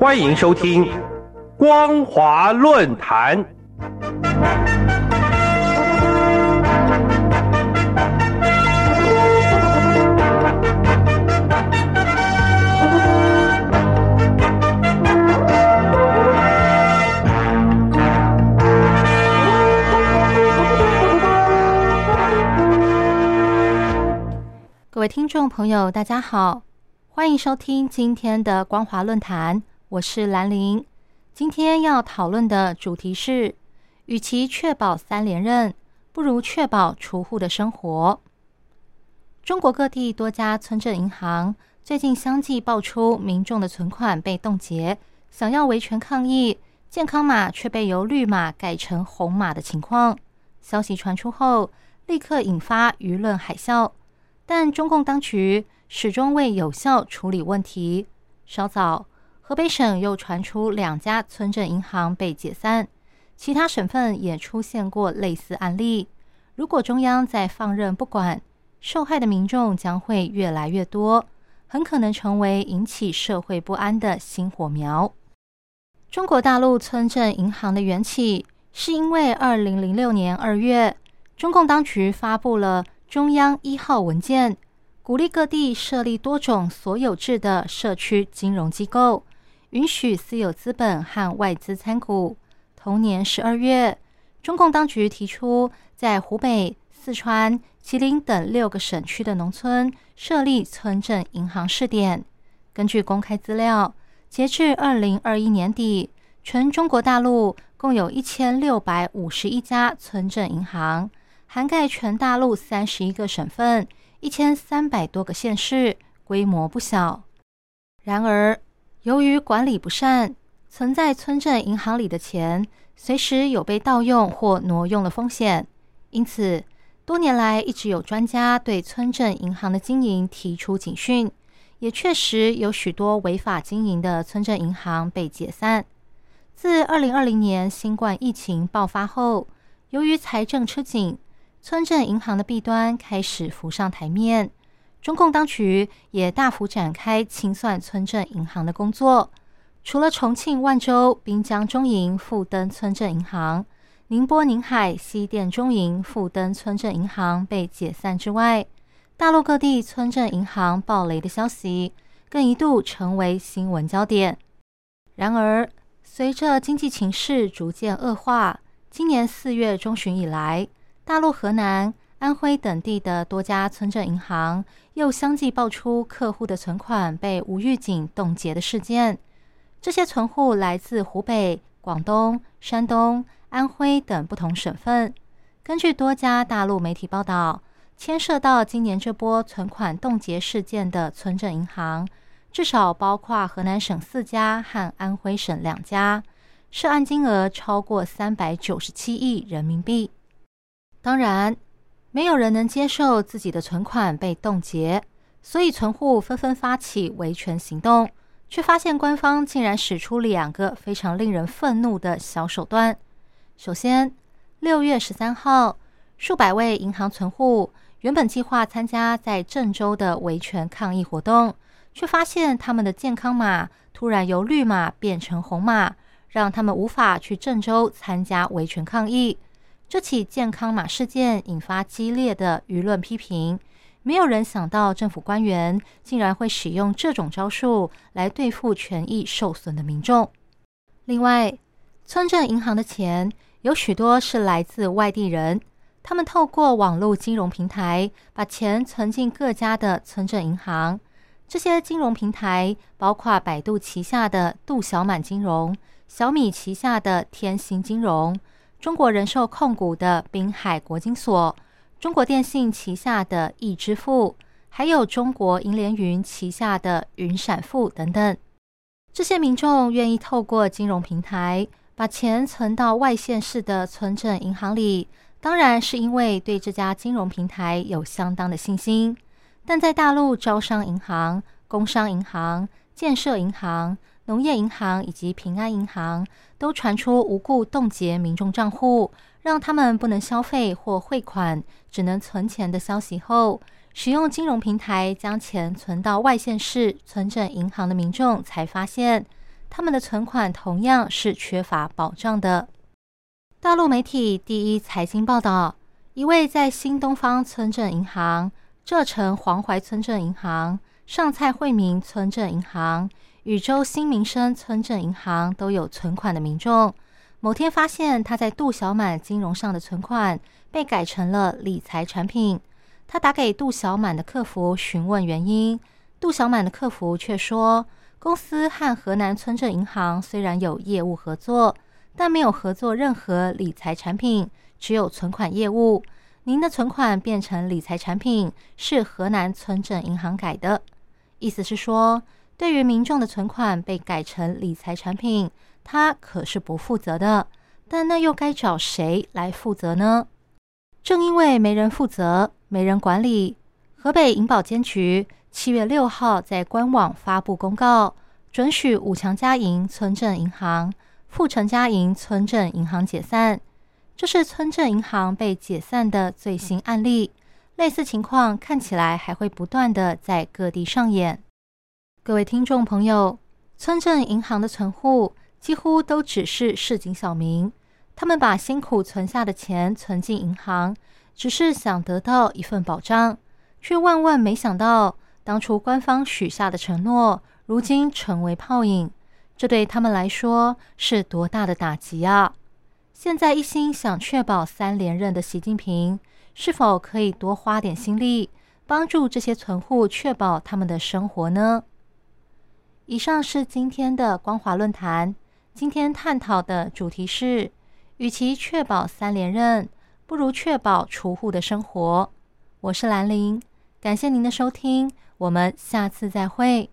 欢迎收听《光华论坛》。各位听众朋友，大家好，欢迎收听今天的光华论坛，我是兰玲。今天要讨论的主题是：与其确保三连任，不如确保储户的生活。中国各地多家村镇银行最近相继爆出民众的存款被冻结，想要维权抗议，健康码却被由绿码改成红码的情况。消息传出后，立刻引发舆论海啸。但中共当局始终未有效处理问题。稍早，河北省又传出两家村镇银行被解散，其他省份也出现过类似案例。如果中央再放任不管，受害的民众将会越来越多，很可能成为引起社会不安的新火苗。中国大陆村镇银行的缘起，是因为二零零六年二月，中共当局发布了。中央一号文件鼓励各地设立多种所有制的社区金融机构，允许私有资本和外资参股。同年十二月，中共当局提出在湖北、四川、吉林等六个省区的农村设立村镇银行试点。根据公开资料，截至二零二一年底，全中国大陆共有一千六百五十一家村镇银行。涵盖全大陆三十一个省份、一千三百多个县市，规模不小。然而，由于管理不善，存在村镇银行里的钱随时有被盗用或挪用的风险。因此，多年来一直有专家对村镇银行的经营提出警讯，也确实有许多违法经营的村镇银行被解散。自二零二零年新冠疫情爆发后，由于财政吃紧。村镇银行的弊端开始浮上台面，中共当局也大幅展开清算村镇银行的工作。除了重庆万州滨江中银富登村镇银行、宁波宁海西电中银富登村镇银行被解散之外，大陆各地村镇银行暴雷的消息更一度成为新闻焦点。然而，随着经济情势逐渐恶化，今年四月中旬以来，大陆河南、安徽等地的多家村镇银行又相继爆出客户的存款被无预警冻结的事件。这些存户来自湖北、广东、山东、安徽等不同省份。根据多家大陆媒体报道，牵涉到今年这波存款冻结事件的村镇银行，至少包括河南省四家和安徽省两家，涉案金额超过三百九十七亿人民币。当然，没有人能接受自己的存款被冻结，所以存户纷纷发起维权行动，却发现官方竟然使出两个非常令人愤怒的小手段。首先，六月十三号，数百位银行存户原本计划参加在郑州的维权抗议活动，却发现他们的健康码突然由绿码变成红码，让他们无法去郑州参加维权抗议。这起健康码事件引发激烈的舆论批评，没有人想到政府官员竟然会使用这种招数来对付权益受损的民众。另外，村镇银行的钱有许多是来自外地人，他们透过网络金融平台把钱存进各家的村镇银行。这些金融平台包括百度旗下的度小满金融、小米旗下的天星金融。中国人寿控股的滨海国金所、中国电信旗下的易支付，还有中国银联云旗下的云闪付等等，这些民众愿意透过金融平台把钱存到外县市的村镇银行里，当然是因为对这家金融平台有相当的信心。但在大陆，招商银行、工商银行、建设银行。农业银行以及平安银行都传出无故冻结民众账户，让他们不能消费或汇款，只能存钱的消息后，使用金融平台将钱存到外县市村镇银行的民众才发现，他们的存款同样是缺乏保障的。大陆媒体第一财经报道，一位在新东方村镇银行、浙城黄淮村镇银行、上蔡惠民村镇银行、禹州新民生村镇银行都有存款的民众，某天发现他在杜小满金融上的存款被改成了理财产品。他打给杜小满的客服询问原因，杜小满的客服却说，公司和河南村镇银行虽然有业务合作，但没有合作任何理财产品，只有存款业务。您的存款变成理财产品是河南村镇银行改的，意思是说，对于民众的存款被改成理财产品，他可是不负责的。但那又该找谁来负责呢？正因为没人负责。没人管理。河北银保监局七月六号在官网发布公告，准许五强家营村镇银行、富城家营村镇银行解散。这是村镇银行被解散的最新案例。类似情况看起来还会不断的在各地上演。各位听众朋友，村镇银行的存户几乎都只是市井小民，他们把辛苦存下的钱存进银行。只是想得到一份保障，却万万没想到，当初官方许下的承诺，如今成为泡影。这对他们来说是多大的打击啊！现在一心想确保三连任的习近平，是否可以多花点心力，帮助这些存户确保他们的生活呢？以上是今天的光华论坛，今天探讨的主题是：与其确保三连任。不如确保储户的生活。我是兰陵，感谢您的收听，我们下次再会。